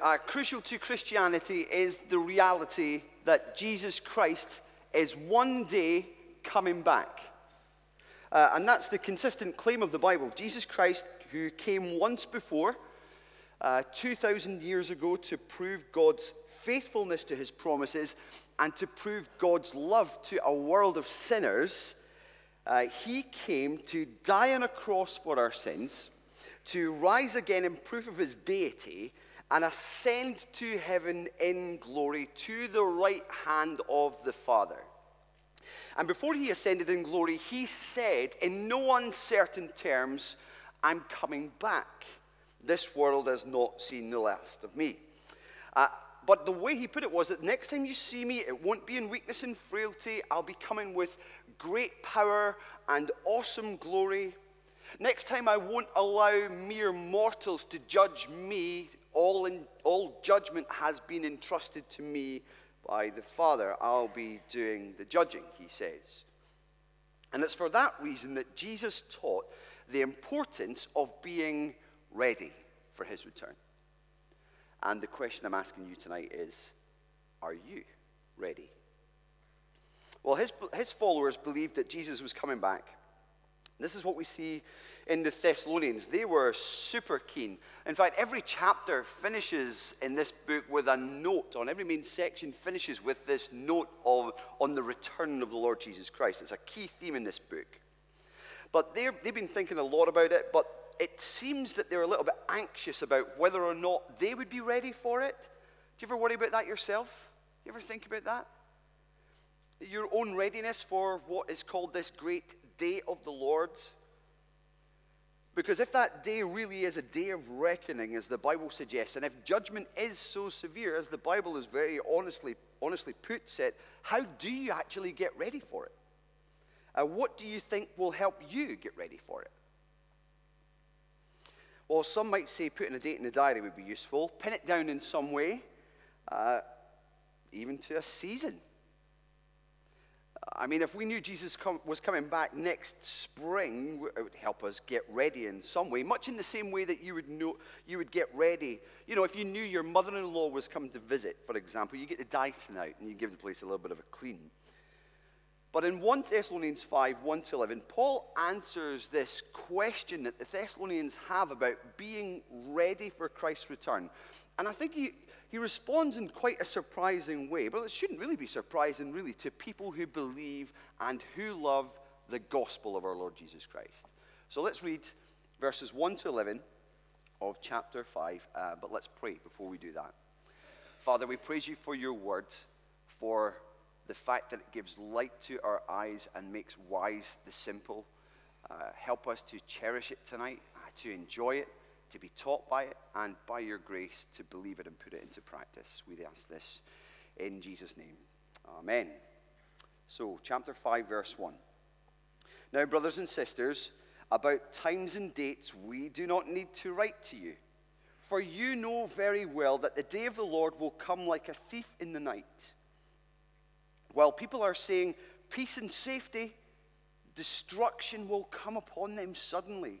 Uh, crucial to Christianity is the reality that Jesus Christ is one day coming back. Uh, and that's the consistent claim of the Bible. Jesus Christ, who came once before, uh, 2,000 years ago, to prove God's faithfulness to his promises and to prove God's love to a world of sinners, uh, he came to die on a cross for our sins, to rise again in proof of his deity and ascend to heaven in glory to the right hand of the Father. And before he ascended in glory, he said, in no uncertain terms, I'm coming back. This world has not seen the last of me. Uh, but the way he put it was that next time you see me, it won't be in weakness and frailty. I'll be coming with great power and awesome glory. Next time, I won't allow mere mortals to judge me all, in, all judgment has been entrusted to me by the Father. I'll be doing the judging, he says. And it's for that reason that Jesus taught the importance of being ready for his return. And the question I'm asking you tonight is are you ready? Well, his, his followers believed that Jesus was coming back. This is what we see in the Thessalonians. They were super keen. In fact, every chapter finishes in this book with a note on every main section finishes with this note of, on the return of the Lord Jesus Christ. It's a key theme in this book. But they've been thinking a lot about it, but it seems that they're a little bit anxious about whether or not they would be ready for it. Do you ever worry about that yourself? Do you ever think about that? Your own readiness for what is called this great day of the Lord's. Because if that day really is a day of reckoning, as the Bible suggests, and if judgment is so severe, as the Bible is very honestly, honestly puts it, how do you actually get ready for it? Uh, what do you think will help you get ready for it? Well, some might say putting a date in the diary would be useful. Pin it down in some way, uh, even to a season. I mean, if we knew Jesus com- was coming back next spring, it would help us get ready in some way, much in the same way that you would know you would get ready. You know, if you knew your mother-in-law was coming to visit, for example, you get the Dyson out and you give the place a little bit of a clean. But in 1 Thessalonians 5, 1 to 11, Paul answers this question that the Thessalonians have about being ready for Christ's return. And I think he, he responds in quite a surprising way. But it shouldn't really be surprising, really, to people who believe and who love the gospel of our Lord Jesus Christ. So let's read verses 1 to 11 of chapter 5. Uh, but let's pray before we do that. Father, we praise you for your word, for the fact that it gives light to our eyes and makes wise the simple. Uh, help us to cherish it tonight, uh, to enjoy it, to be taught by it, and by your grace to believe it and put it into practice. We ask this in Jesus' name. Amen. So, chapter 5, verse 1. Now, brothers and sisters, about times and dates we do not need to write to you, for you know very well that the day of the Lord will come like a thief in the night. While people are saying peace and safety, destruction will come upon them suddenly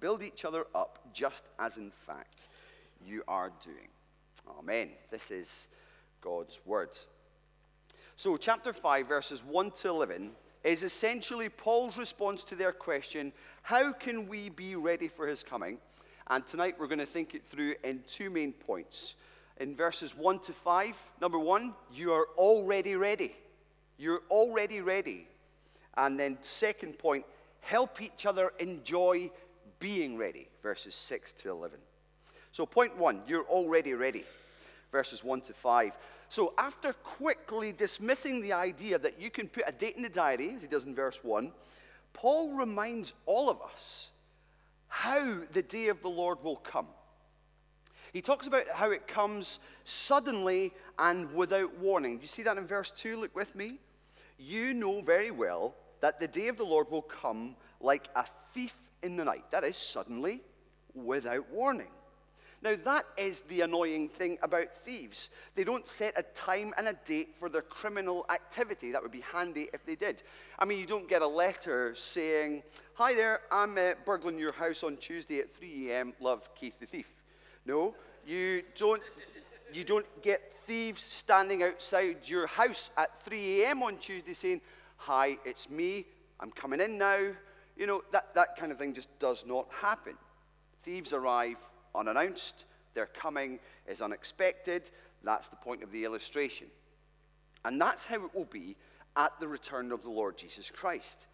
build each other up just as in fact you are doing. Amen. This is God's word. So, chapter 5, verses 1 to 11 is essentially Paul's response to their question how can we be ready for his coming? And tonight we're going to think it through in two main points. in verses 1 to 5. Number one, you are already ready. You're already ready. And then, second point, help each other enjoy being ready, verses 6 to 11. So, point one, you're already ready, verses 1 to 5. So, after quickly dismissing the idea that you can put a date in the diary, as he does in verse 1, Paul reminds all of us how the day of the Lord will come. He talks about how it comes suddenly and without warning. Do you see that in verse 2? Look with me. You know very well that the day of the Lord will come like a thief in the night. That is, suddenly, without warning. Now, that is the annoying thing about thieves. They don't set a time and a date for their criminal activity. That would be handy if they did. I mean, you don't get a letter saying, Hi there, I'm uh, burgling your house on Tuesday at 3 a.m. Love, Keith the Thief. No, you don't. You don't get thieves standing outside your house at 3 a.m. on Tuesday saying, Hi, it's me, I'm coming in now. You know, that, that kind of thing just does not happen. Thieves arrive unannounced, their coming is unexpected. That's the point of the illustration. And that's how it will be at the return of the Lord Jesus Christ.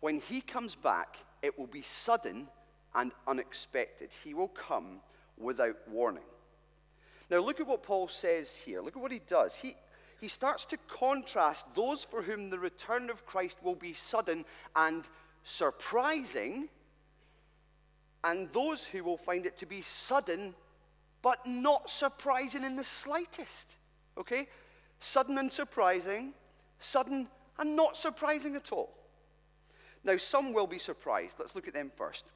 When he comes back, it will be sudden and unexpected. He will come without warning. Now, look at what Paul says here. Look at what he does. He, he starts to contrast those for whom the return of Christ will be sudden and surprising, and those who will find it to be sudden but not surprising in the slightest. Okay? Sudden and surprising, sudden and not surprising at all. Now, some will be surprised. Let's look at them first.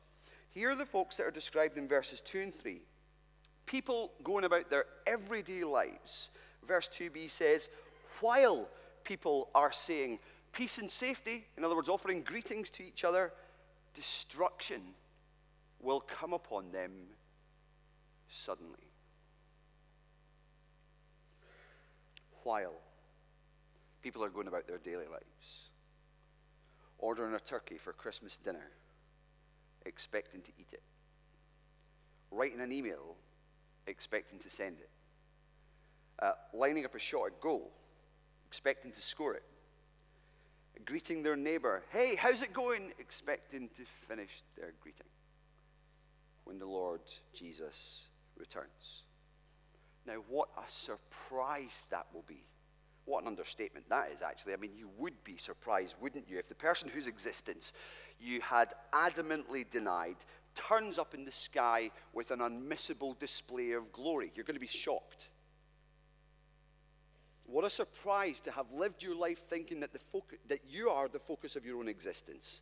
Here are the folks that are described in verses 2 and 3. People going about their everyday lives. Verse 2b says, while people are saying peace and safety, in other words, offering greetings to each other, destruction will come upon them suddenly. While people are going about their daily lives, ordering a turkey for Christmas dinner, expecting to eat it, writing an email, expecting to send it, uh, lining up a shot at goal, expecting to score it, greeting their neighbor, hey, how's it going? expecting to finish their greeting when the Lord Jesus returns. Now, what a surprise that will be. What an understatement that is, actually. I mean, you would be surprised, wouldn't you, if the person whose existence you had adamantly denied turns up in the sky with an unmissable display of glory? You're going to be shocked. What a surprise to have lived your life thinking that, the that you are the focus of your own existence,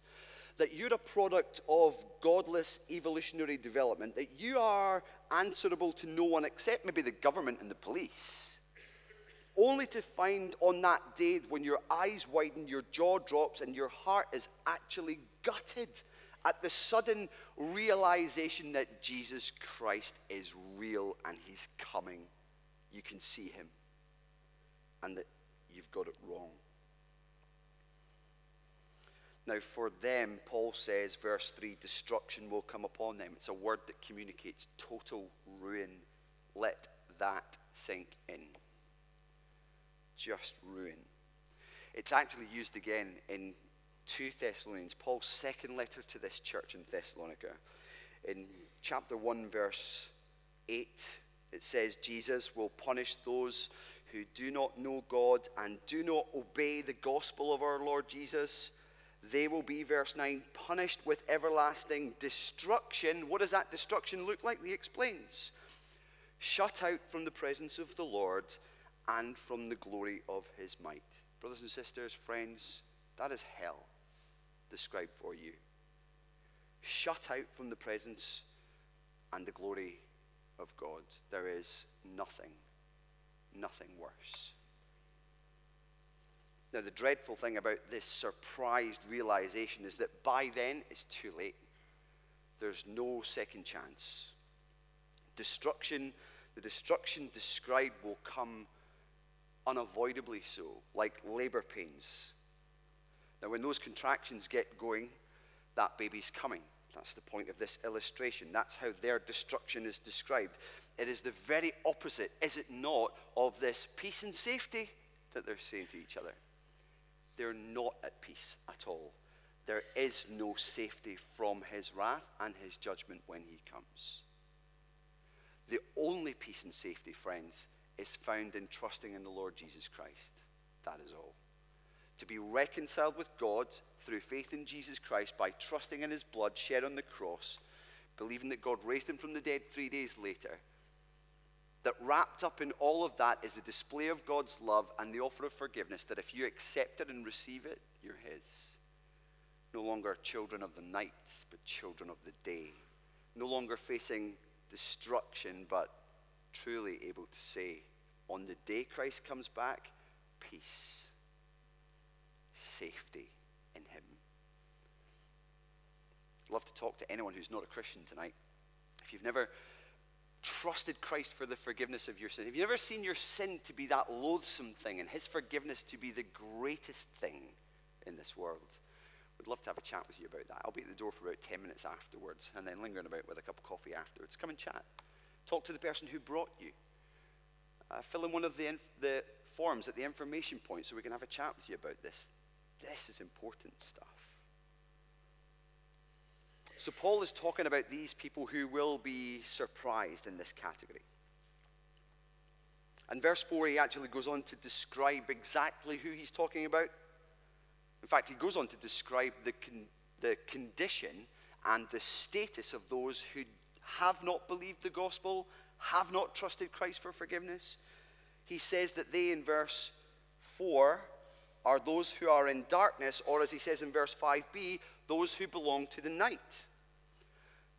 that you're a product of godless evolutionary development, that you are answerable to no one except maybe the government and the police. Only to find on that day when your eyes widen, your jaw drops, and your heart is actually gutted at the sudden realization that Jesus Christ is real and he's coming. You can see him and that you've got it wrong. Now, for them, Paul says, verse 3, destruction will come upon them. It's a word that communicates total ruin. Let that sink in. Just ruin. It's actually used again in 2 Thessalonians, Paul's second letter to this church in Thessalonica. In chapter 1, verse 8, it says, Jesus will punish those who do not know God and do not obey the gospel of our Lord Jesus, they will be, verse 9, punished with everlasting destruction. What does that destruction look like? He explains shut out from the presence of the Lord and from the glory of his might. Brothers and sisters, friends, that is hell described for you. Shut out from the presence and the glory of God. There is nothing nothing worse. Now, the dreadful thing about this surprised realization is that by then it's too late. There's no second chance. Destruction, the destruction described will come unavoidably so, like labor pains. Now, when those contractions get going, that baby's coming. That's the point of this illustration. That's how their destruction is described. It is the very opposite, is it not, of this peace and safety that they're saying to each other. They're not at peace at all. There is no safety from his wrath and his judgment when he comes. The only peace and safety, friends, is found in trusting in the Lord Jesus Christ. That is all. To be reconciled with God through faith in Jesus Christ by trusting in his blood shed on the cross, believing that God raised him from the dead three days later. That wrapped up in all of that is the display of God's love and the offer of forgiveness. That if you accept it and receive it, you're his. No longer children of the night, but children of the day. No longer facing destruction, but truly able to say, on the day Christ comes back, peace, safety in Him. I'd love to talk to anyone who's not a Christian tonight. If you've never trusted Christ for the forgiveness of your sin, have you ever seen your sin to be that loathsome thing and His forgiveness to be the greatest thing in this world, We'd love to have a chat with you about that. I'll be at the door for about 10 minutes afterwards and then lingering about with a cup of coffee afterwards. Come and chat. Talk to the person who brought you. Uh, fill in one of the, inf- the forms at the information point so we can have a chat with you about this. This is important stuff. So, Paul is talking about these people who will be surprised in this category. And verse 4, he actually goes on to describe exactly who he's talking about. In fact, he goes on to describe the, con- the condition and the status of those who have not believed the gospel, have not trusted Christ for forgiveness. He says that they, in verse 4, are those who are in darkness, or as he says in verse 5b, those who belong to the night.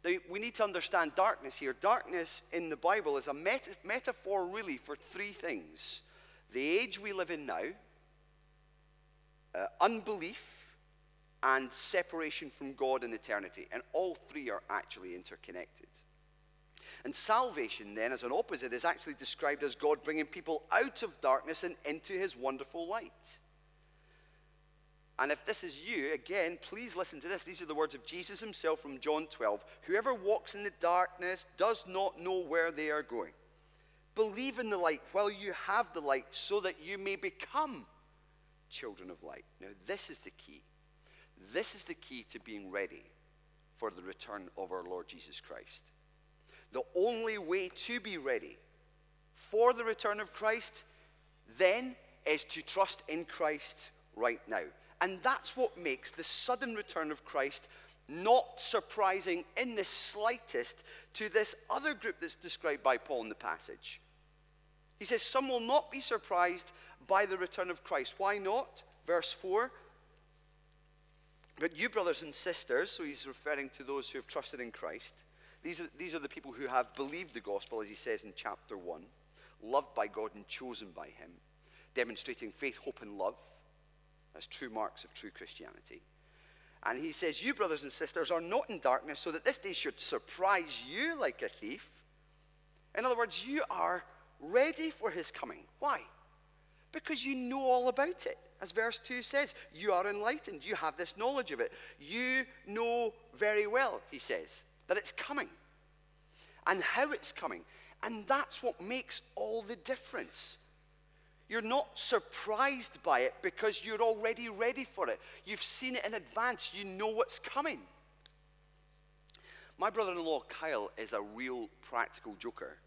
Now, we need to understand darkness here. Darkness in the Bible is a meta- metaphor, really, for three things the age we live in now, uh, unbelief, and separation from God in eternity. And all three are actually interconnected. And salvation, then, as an opposite, is actually described as God bringing people out of darkness and into his wonderful light. And if this is you, again, please listen to this. These are the words of Jesus himself from John 12. Whoever walks in the darkness does not know where they are going. Believe in the light while you have the light, so that you may become children of light. Now, this is the key. This is the key to being ready for the return of our Lord Jesus Christ. The only way to be ready for the return of Christ then is to trust in Christ right now. And that's what makes the sudden return of Christ not surprising in the slightest to this other group that's described by Paul in the passage. He says, Some will not be surprised by the return of Christ. Why not? Verse 4. But you, brothers and sisters, so he's referring to those who have trusted in Christ. These are, these are the people who have believed the gospel, as he says in chapter 1, loved by God and chosen by him, demonstrating faith, hope, and love as true marks of true Christianity. And he says, You, brothers and sisters, are not in darkness, so that this day should surprise you like a thief. In other words, you are ready for his coming. Why? Because you know all about it. As verse 2 says, you are enlightened. You have this knowledge of it. You know very well, he says, that it's coming and how it's coming. And that's what makes all the difference. You're not surprised by it because you're already ready for it. You've seen it in advance. You know what's coming. My brother in law, Kyle, is a real practical joker.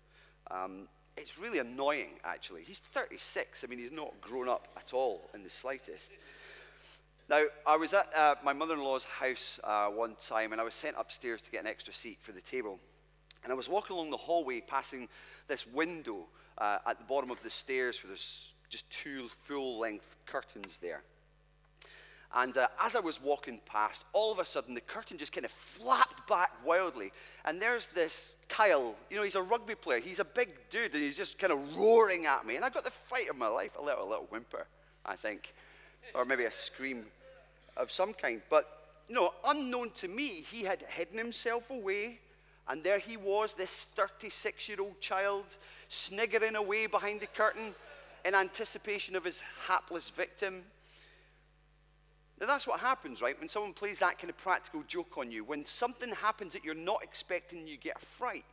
Um, it's really annoying, actually. He's 36. I mean, he's not grown up at all in the slightest. Now, I was at uh, my mother in law's house uh, one time, and I was sent upstairs to get an extra seat for the table. And I was walking along the hallway, passing this window uh, at the bottom of the stairs where there's just two full length curtains there. And uh, as I was walking past, all of a sudden the curtain just kind of flapped back wildly. And there's this Kyle, you know, he's a rugby player. He's a big dude and he's just kind of roaring at me. And I got the fight of my life, a little, a little whimper, I think, or maybe a scream of some kind. But, you know, unknown to me, he had hidden himself away. And there he was, this 36 year old child, sniggering away behind the curtain in anticipation of his hapless victim. Now, that's what happens, right? When someone plays that kind of practical joke on you, when something happens that you're not expecting, you get a fright.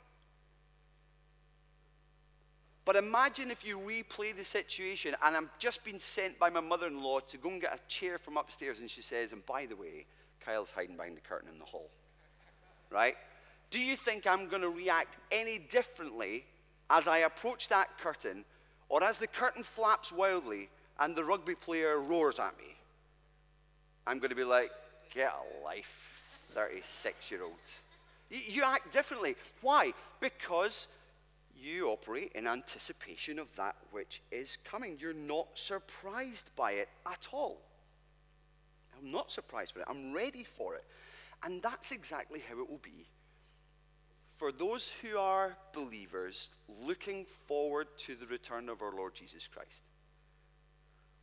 But imagine if you replay the situation, and I'm just been sent by my mother in law to go and get a chair from upstairs, and she says, and by the way, Kyle's hiding behind the curtain in the hall. Right? Do you think I'm going to react any differently as I approach that curtain, or as the curtain flaps wildly and the rugby player roars at me? I'm going to be like, get a life, 36 year olds. You, you act differently. Why? Because you operate in anticipation of that which is coming. You're not surprised by it at all. I'm not surprised by it. I'm ready for it. And that's exactly how it will be for those who are believers looking forward to the return of our Lord Jesus Christ.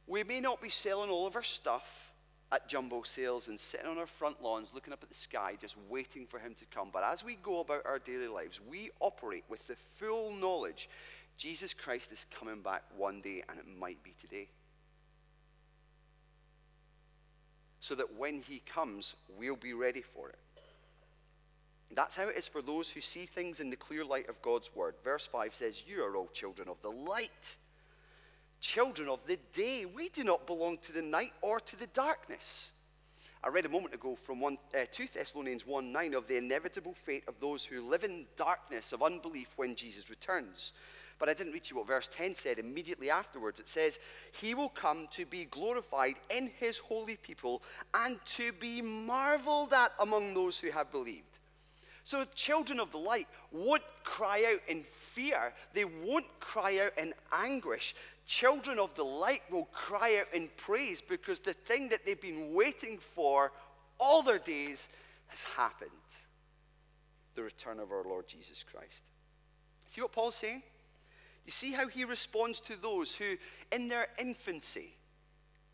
We may not be selling all of our stuff at jumbo sales and sitting on our front lawns looking up at the sky, just waiting for Him to come. But as we go about our daily lives, we operate with the full knowledge Jesus Christ is coming back one day, and it might be today. So that when He comes, we'll be ready for it. That's how it is for those who see things in the clear light of God's word. Verse 5 says, You are all children of the light children of the day. We do not belong to the night or to the darkness. I read a moment ago from one, uh, 2 Thessalonians 1 9 of the inevitable fate of those who live in darkness of unbelief when Jesus returns. But I didn't read you what verse 10 said immediately afterwards. It says, He will come to be glorified in His holy people and to be marveled at among those who have believed. So, children of the light won't cry out in fear, they won't cry out in anguish children of the light will cry out in praise because the thing that they've been waiting for all their days has happened the return of our Lord Jesus Christ. See what Paul's saying? You see how he responds to those who, in their infancy,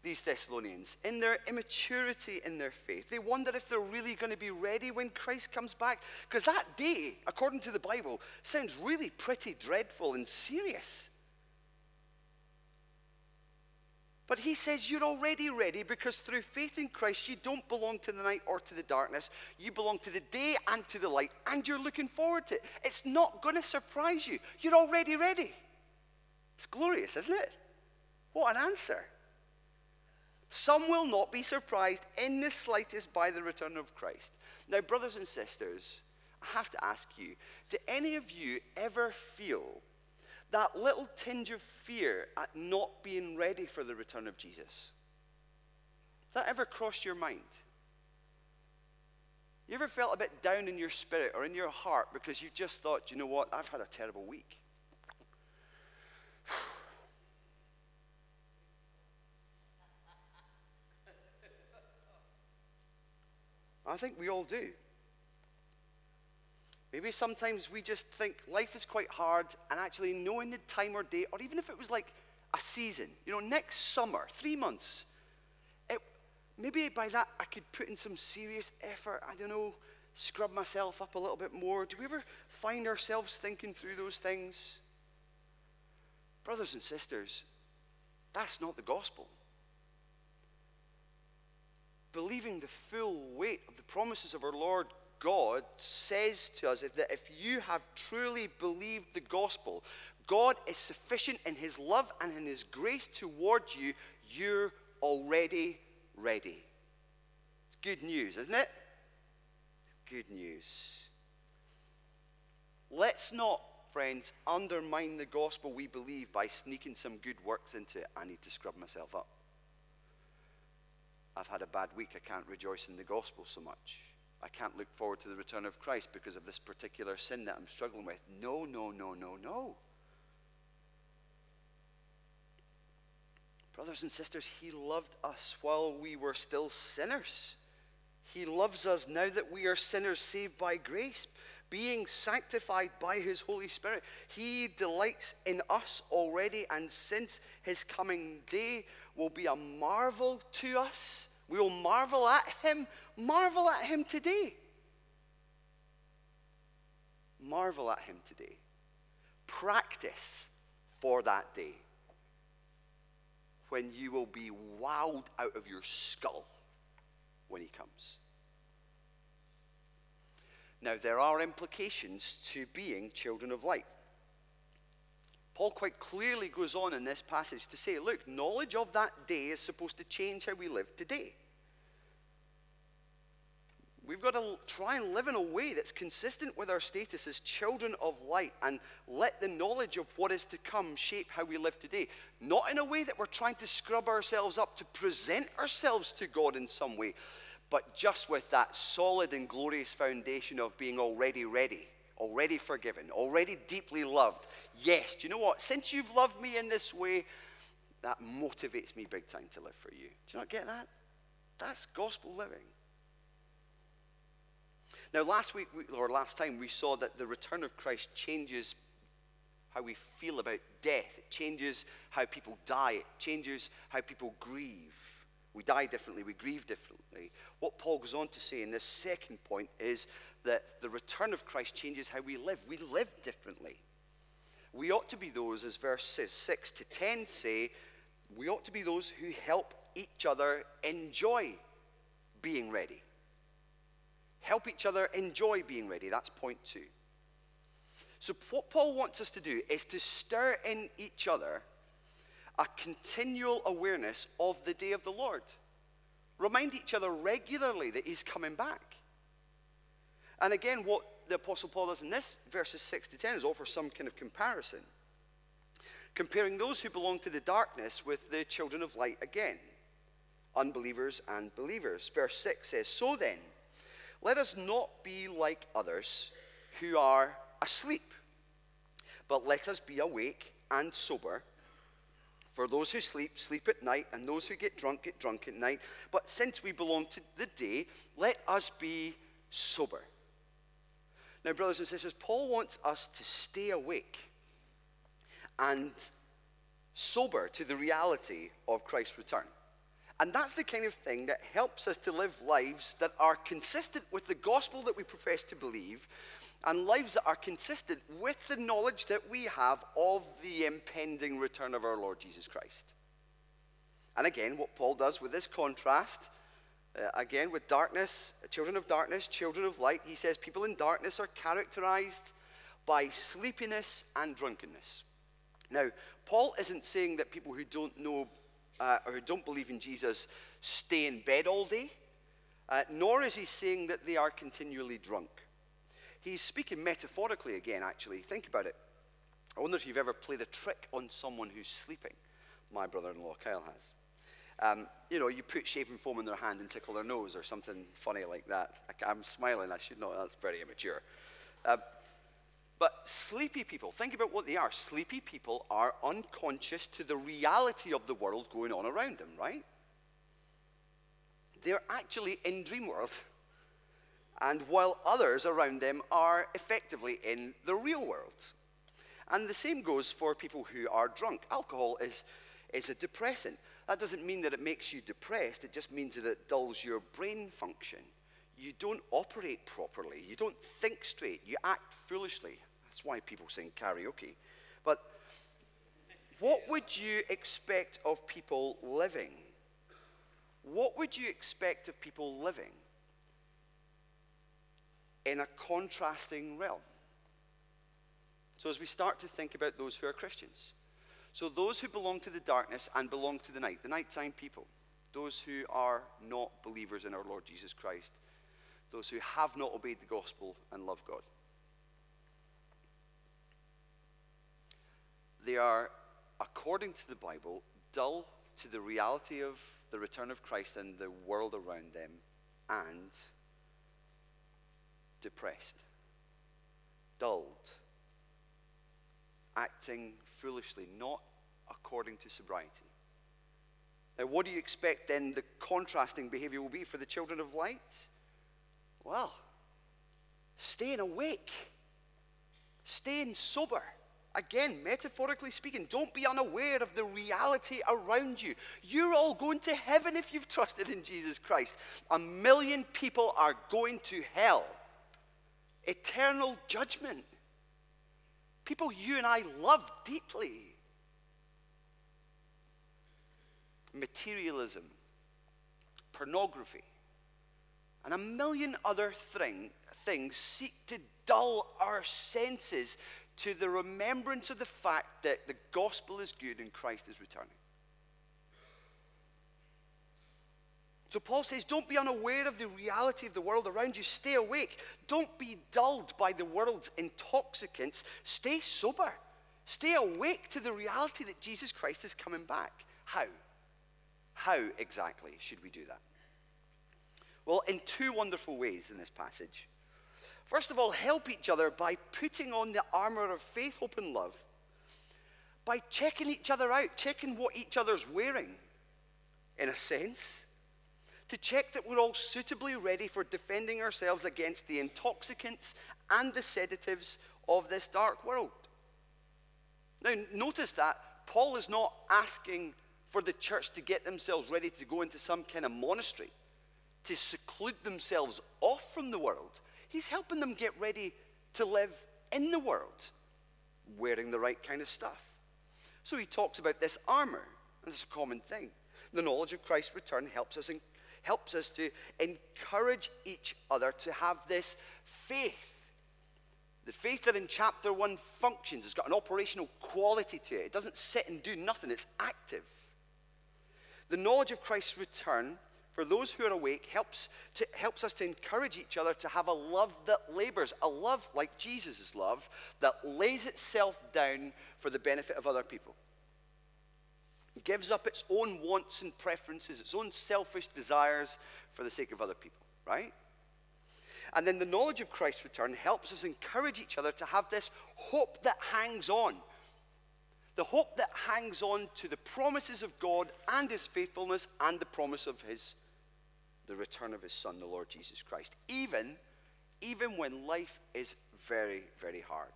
these Thessalonians, in their immaturity in their faith, they wonder if they're really going to be ready when Christ comes back. Because that day, according to the Bible, sounds really pretty dreadful and serious. But he says you're already ready because through faith in Christ, you don't belong to the night or to the darkness. You belong to the day and to the light, and you're looking forward to it. It's not going to surprise you. You're already ready. It's glorious, isn't it? What an answer. Some will not be surprised in the slightest by the return of Christ. Now, brothers and sisters, I have to ask you do any of you ever feel that little tinge of fear at not being ready for the return of Jesus? Has that ever crossed your mind? You ever felt a bit down in your spirit or in your heart because you've just thought, you know what, I've had a terrible week? I think we all do. Maybe sometimes we just think life is quite hard, and actually knowing the time or date, or even if it was like a season, you know, next summer, three months, it, maybe by that I could put in some serious effort. I don't know, scrub myself up a little bit more. Do we ever find ourselves thinking through those things? Brothers and sisters, that's not the gospel. Believing the full weight of the promises of our Lord God says to us that if you have truly believed the gospel, God is sufficient in his love and in his grace toward you. You're already ready. It's good news, isn't it? Good news. Let's not, friends, undermine the gospel we believe by sneaking some good works into it. I need to scrub myself up. I've had a bad week. I can't rejoice in the gospel so much. I can't look forward to the return of Christ because of this particular sin that I'm struggling with. No, no, no, no, no. Brothers and sisters, He loved us while we were still sinners. He loves us now that we are sinners saved by grace, being sanctified by His Holy Spirit. He delights in us already, and since His coming day will be a marvel to us we will marvel at him. Marvel at him today. Marvel at him today. Practice for that day when you will be wowed out of your skull when he comes. Now, there are implications to being children of light. Paul quite clearly goes on in this passage to say, look, knowledge of that day is supposed to change how we live today. We've got to try and live in a way that's consistent with our status as children of light and let the knowledge of what is to come shape how we live today. Not in a way that we're trying to scrub ourselves up to present ourselves to God in some way, but just with that solid and glorious foundation of being already ready, already forgiven, already deeply loved. Yes, do you know what? Since you've loved me in this way, that motivates me big time to live for you. Do you not get that? That's gospel living. Now, last week, or last time, we saw that the return of Christ changes how we feel about death. It changes how people die. It changes how people grieve. We die differently, we grieve differently. What Paul goes on to say in this second point is that the return of Christ changes how we live. We live differently. We ought to be those, as verses 6 to 10 say, we ought to be those who help each other enjoy being ready. Help each other enjoy being ready. That's point two. So, what Paul wants us to do is to stir in each other a continual awareness of the day of the Lord. Remind each other regularly that he's coming back. And again, what the Apostle Paul does in this verses 6 to 10 is offer some kind of comparison, comparing those who belong to the darkness with the children of light again, unbelievers and believers. Verse 6 says, So then, let us not be like others who are asleep, but let us be awake and sober. For those who sleep, sleep at night, and those who get drunk, get drunk at night. But since we belong to the day, let us be sober. Now, brothers and sisters, Paul wants us to stay awake and sober to the reality of Christ's return. And that's the kind of thing that helps us to live lives that are consistent with the gospel that we profess to believe and lives that are consistent with the knowledge that we have of the impending return of our Lord Jesus Christ. And again, what Paul does with this contrast, uh, again, with darkness, children of darkness, children of light, he says people in darkness are characterized by sleepiness and drunkenness. Now, Paul isn't saying that people who don't know uh, or who don't believe in Jesus stay in bed all day, uh, nor is he saying that they are continually drunk. He's speaking metaphorically again, actually. Think about it. I wonder if you've ever played a trick on someone who's sleeping. My brother in law, Kyle, has. Um, you know, you put shaving foam in their hand and tickle their nose or something funny like that. I, am smiling, I should know that's very immature. Uh, but sleepy people, think about what they are. Sleepy people are unconscious to the reality of the world going on around them, right? They're actually in dream world. And while others around them are effectively in the real world. And the same goes for people who are drunk. Alcohol is, is a depressant. That doesn't mean that it makes you depressed, it just means that it dulls your brain function. You don't operate properly, you don't think straight, you act foolishly. That's why people sing karaoke. But what would you expect of people living? What would you expect of people living in a contrasting realm? So, as we start to think about those who are Christians, so those who belong to the darkness and belong to the night, the nighttime people, those who are not believers in our Lord Jesus Christ, those who have not obeyed the gospel and love God. They are, according to the Bible, dull to the reality of the return of Christ and the world around them, and depressed, dulled, acting foolishly, not according to sobriety. Now, what do you expect then the contrasting behavior will be for the children of light? Well, staying awake, staying sober Again, metaphorically speaking, don't be unaware of the reality around you. You're all going to heaven if you've trusted in Jesus Christ. A million people are going to hell. Eternal judgment. People you and I love deeply. Materialism, pornography, and a million other thing, things seek to dull our senses to the remembrance of the fact that the gospel is good and Christ is returning. So Paul says, don't be unaware of the reality of the world around you. Stay awake. Don't be dulled by the world's intoxicants. Stay sober. Stay awake to the reality that Jesus Christ is coming back. How? How exactly should we do that? Well, in two wonderful ways in this passage. First of all, help each other by putting on the armor of faith, hope, and love, by checking each other out, checking what each other's wearing, in a sense to check that we're all suitably ready for defending ourselves against the intoxicants and the sedatives of this dark world. Now, notice that Paul is not asking for the church to get themselves ready to go into some kind of monastery, to seclude themselves off from the world. He's helping them get ready to live in the world, wearing the right kind of stuff. So he talks about this armor, and it's a common thing. The knowledge of Christ's return helps us in helps us to encourage each other to have this faith. The faith that in chapter 1 functions, it's got an operational quality to it. It doesn't sit and do nothing, it's active. The knowledge of Christ's return for those who are awake helps, to, helps us to encourage each other to have a love that labors, a love like Jesus' love that lays itself down for the benefit of other people gives up its own wants and preferences, its own selfish desires for the sake of other people, right? And then the knowledge of Christ's return helps us encourage each other to have this hope that hangs on. The hope that hangs on to the promises of God and his faithfulness and the promise of his the return of his son the Lord Jesus Christ. Even even when life is very very hard.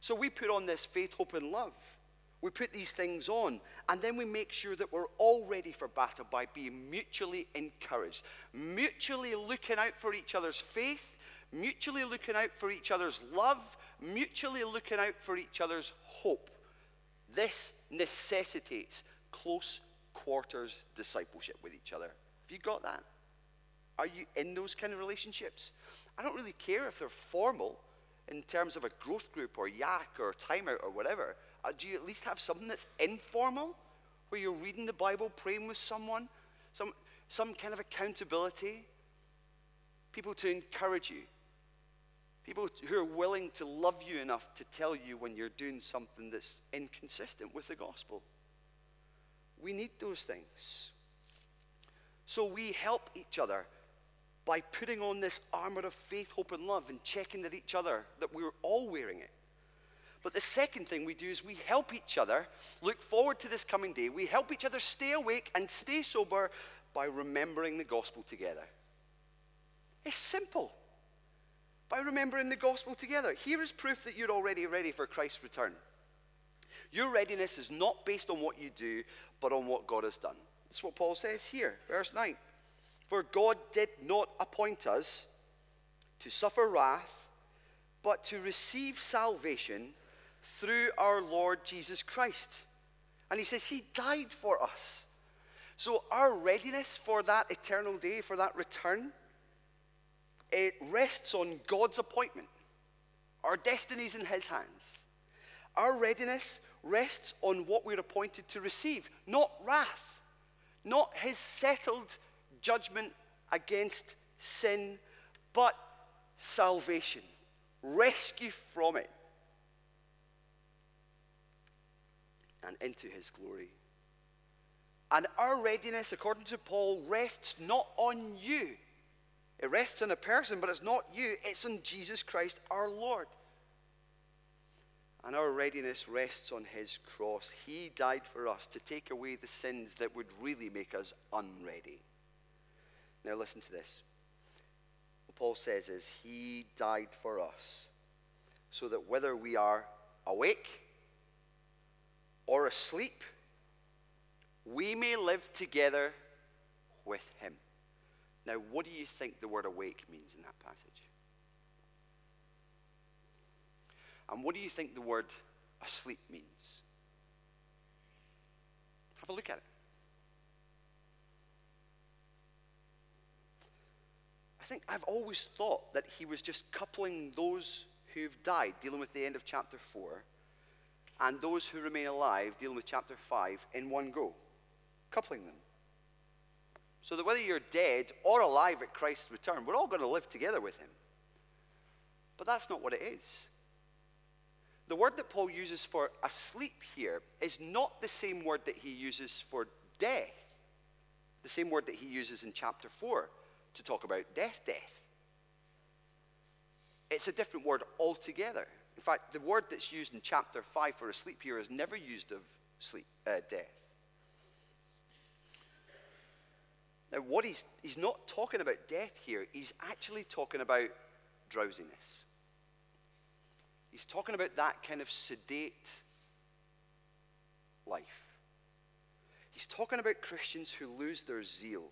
So we put on this faith, hope and love. We put these things on, and then we make sure that we're all ready for battle by being mutually encouraged, mutually looking out for each other's faith, mutually looking out for each other's love, mutually looking out for each other's hope. This necessitates close quarters discipleship with each other. Have you got that? Are you in those kind of relationships? I don't really care if they're formal in terms of a growth group or yak or timeout or whatever. Uh, do you at least have something that's informal, where you're reading the Bible, praying with someone, some, some kind of accountability? People to encourage you, people who are willing to love you enough to tell you when you're doing something that's inconsistent with the gospel. We need those things. So we help each other by putting on this armor of faith, hope, and love and checking that each other that we're all wearing it. But the second thing we do is we help each other look forward to this coming day. We help each other stay awake and stay sober by remembering the gospel together. It's simple. By remembering the gospel together. Here is proof that you're already ready for Christ's return. Your readiness is not based on what you do, but on what God has done. That's what Paul says here, verse 9. For God did not appoint us to suffer wrath, but to receive salvation through our Lord Jesus Christ. And he says he died for us. So our readiness for that eternal day, for that return, it rests on God's appointment. Our destiny is in his hands. Our readiness rests on what we're appointed to receive, not wrath, not his settled judgment against sin, but salvation, rescue from it. And into his glory. And our readiness, according to Paul, rests not on you. It rests on a person, but it's not you, it's on Jesus Christ our Lord. And our readiness rests on his cross. He died for us to take away the sins that would really make us unready. Now, listen to this. What Paul says is, He died for us so that whether we are awake or asleep, we may live together with him. Now, what do you think the word awake means in that passage? And what do you think the word asleep means? Have a look at it. I think I've always thought that he was just coupling those who've died, dealing with the end of chapter 4, and those who remain alive, dealing with chapter 5, in one go, coupling them. So that whether you're dead or alive at Christ's return, we're all going to live together with him. But that's not what it is. The word that Paul uses for asleep here is not the same word that he uses for death, the same word that he uses in chapter 4 to talk about death, death. It's a different word altogether. In fact, the word that's used in chapter 5 for asleep here is never used of sleep, uh, death. Now, what he's, he's not talking about death here, he's actually talking about drowsiness. He's talking about that kind of sedate life. He's talking about Christians who lose their zeal,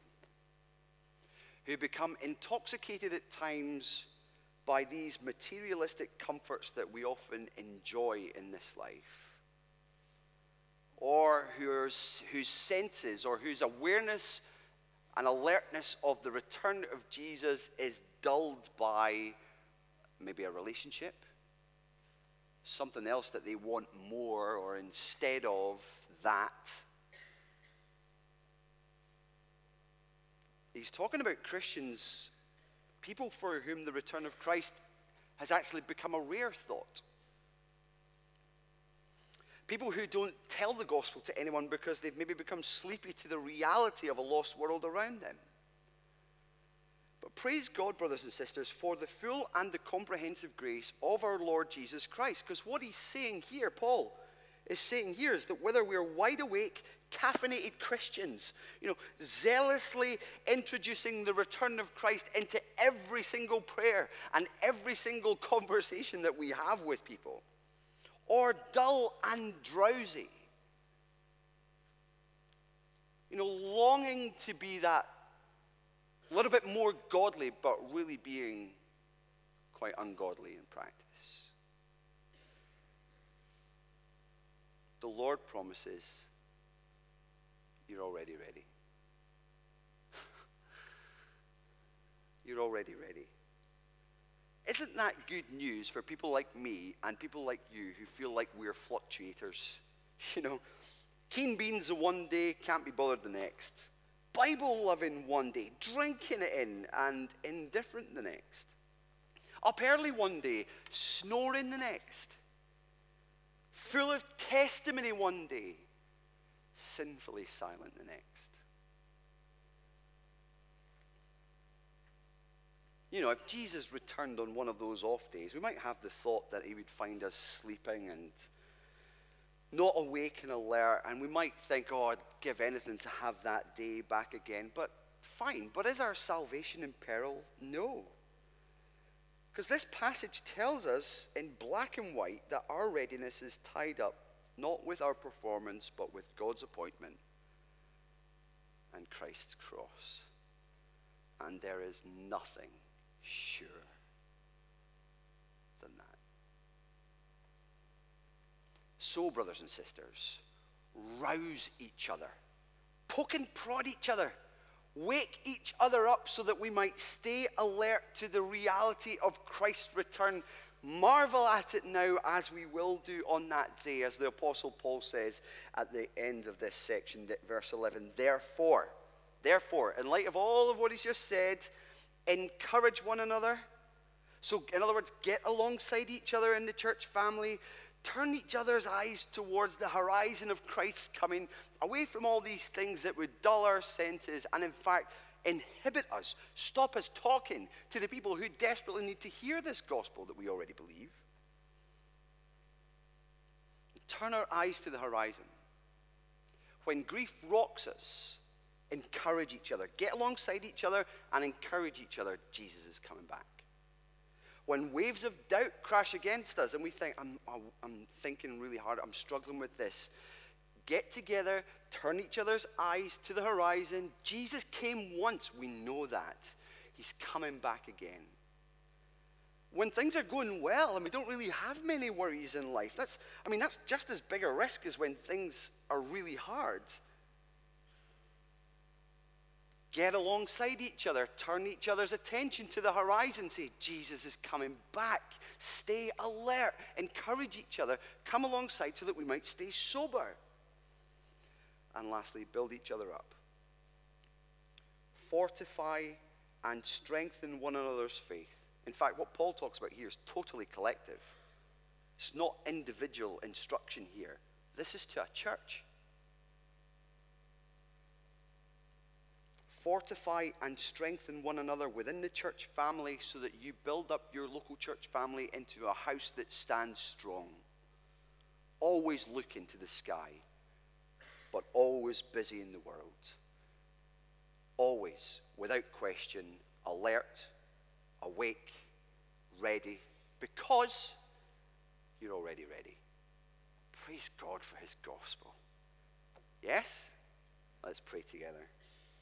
who become intoxicated at times by these materialistic comforts that we often enjoy in this life, or whose, whose senses or whose awareness and alertness of the return of Jesus is dulled by maybe a relationship, something else that they want more or instead of that. He's talking about Christians, people for whom the return of Christ has actually become a rare thought. People who don't tell the gospel to anyone because they've maybe become sleepy to the reality of a lost world around them. But praise God, brothers and sisters, for the full and the comprehensive grace of our Lord Jesus Christ. Because what he's saying here, Paul is saying here, is that whether we're wide awake, caffeinated Christians, you know, zealously introducing the return of Christ into every single prayer and every single conversation that we have with people, or dull and drowsy. You know, longing to be that little bit more godly, but really being quite ungodly in practice. The Lord promises you're already ready. you're already ready. Isn't that good news for people like me and people like you who feel like we're fluctuators? You know, keen beans the one day, can't be bothered the next. Bible loving one day, drinking it in, and indifferent the next. Up early one day, snoring the next. Full of testimony one day, sinfully silent the next. You know, if Jesus returned on one of those off days, we might have the thought that he would find us sleeping and not awake and alert, and we might think, oh, I'd give anything to have that day back again. But fine, but is our salvation in peril? No. Because this passage tells us in black and white that our readiness is tied up not with our performance, but with God's appointment and Christ's cross. And there is nothing sure than that. So, brothers and sisters, rouse each other, poke and prod each other, wake each other up so that we might stay alert to the reality of Christ's return Marvel at it now as we will do on that day, as the Apostle Paul says at the end of this section, verse 11. Therefore, therefore, in light of all of what he's just said, encourage one another. So, in other words, get alongside each other in the church family. Turn each other's eyes towards the horizon of Christ's coming, away from all these things that would dull our senses, and in fact, inhibit us, stop us talking to the people who desperately need to hear this gospel that we already believe. Turn our eyes to the horizon. When grief rocks us, encourage each other. Get alongside each other and encourage each other. Jesus is coming back. When waves of doubt crash against us and we think, I'm, I'm thinking really hard, I'm struggling with this, get together, turn each other's eyes to the horizon. Jesus came once, we know that. He's coming back again. When things are going well and we don't really have many worries in life, that's, I mean, that's just as big a risk as when things are really hard. Get alongside each other, turn each other's attention to the horizon, say, Jesus is coming back. Stay alert, encourage each other, come alongside so that we might stay sober. And lastly, build each other up. Fortify and strengthen one another's faith. In fact, what Paul talks about here is totally collective. It's not individual instruction here. This is to a church. Fortify and strengthen one another within the church family so that you build up your local church family into a house that stands strong. Always look into the sky, but always busy in the world. Always, without question, alert, awake, ready, because you're already ready. Praise God for his gospel. Yes? Let's pray together.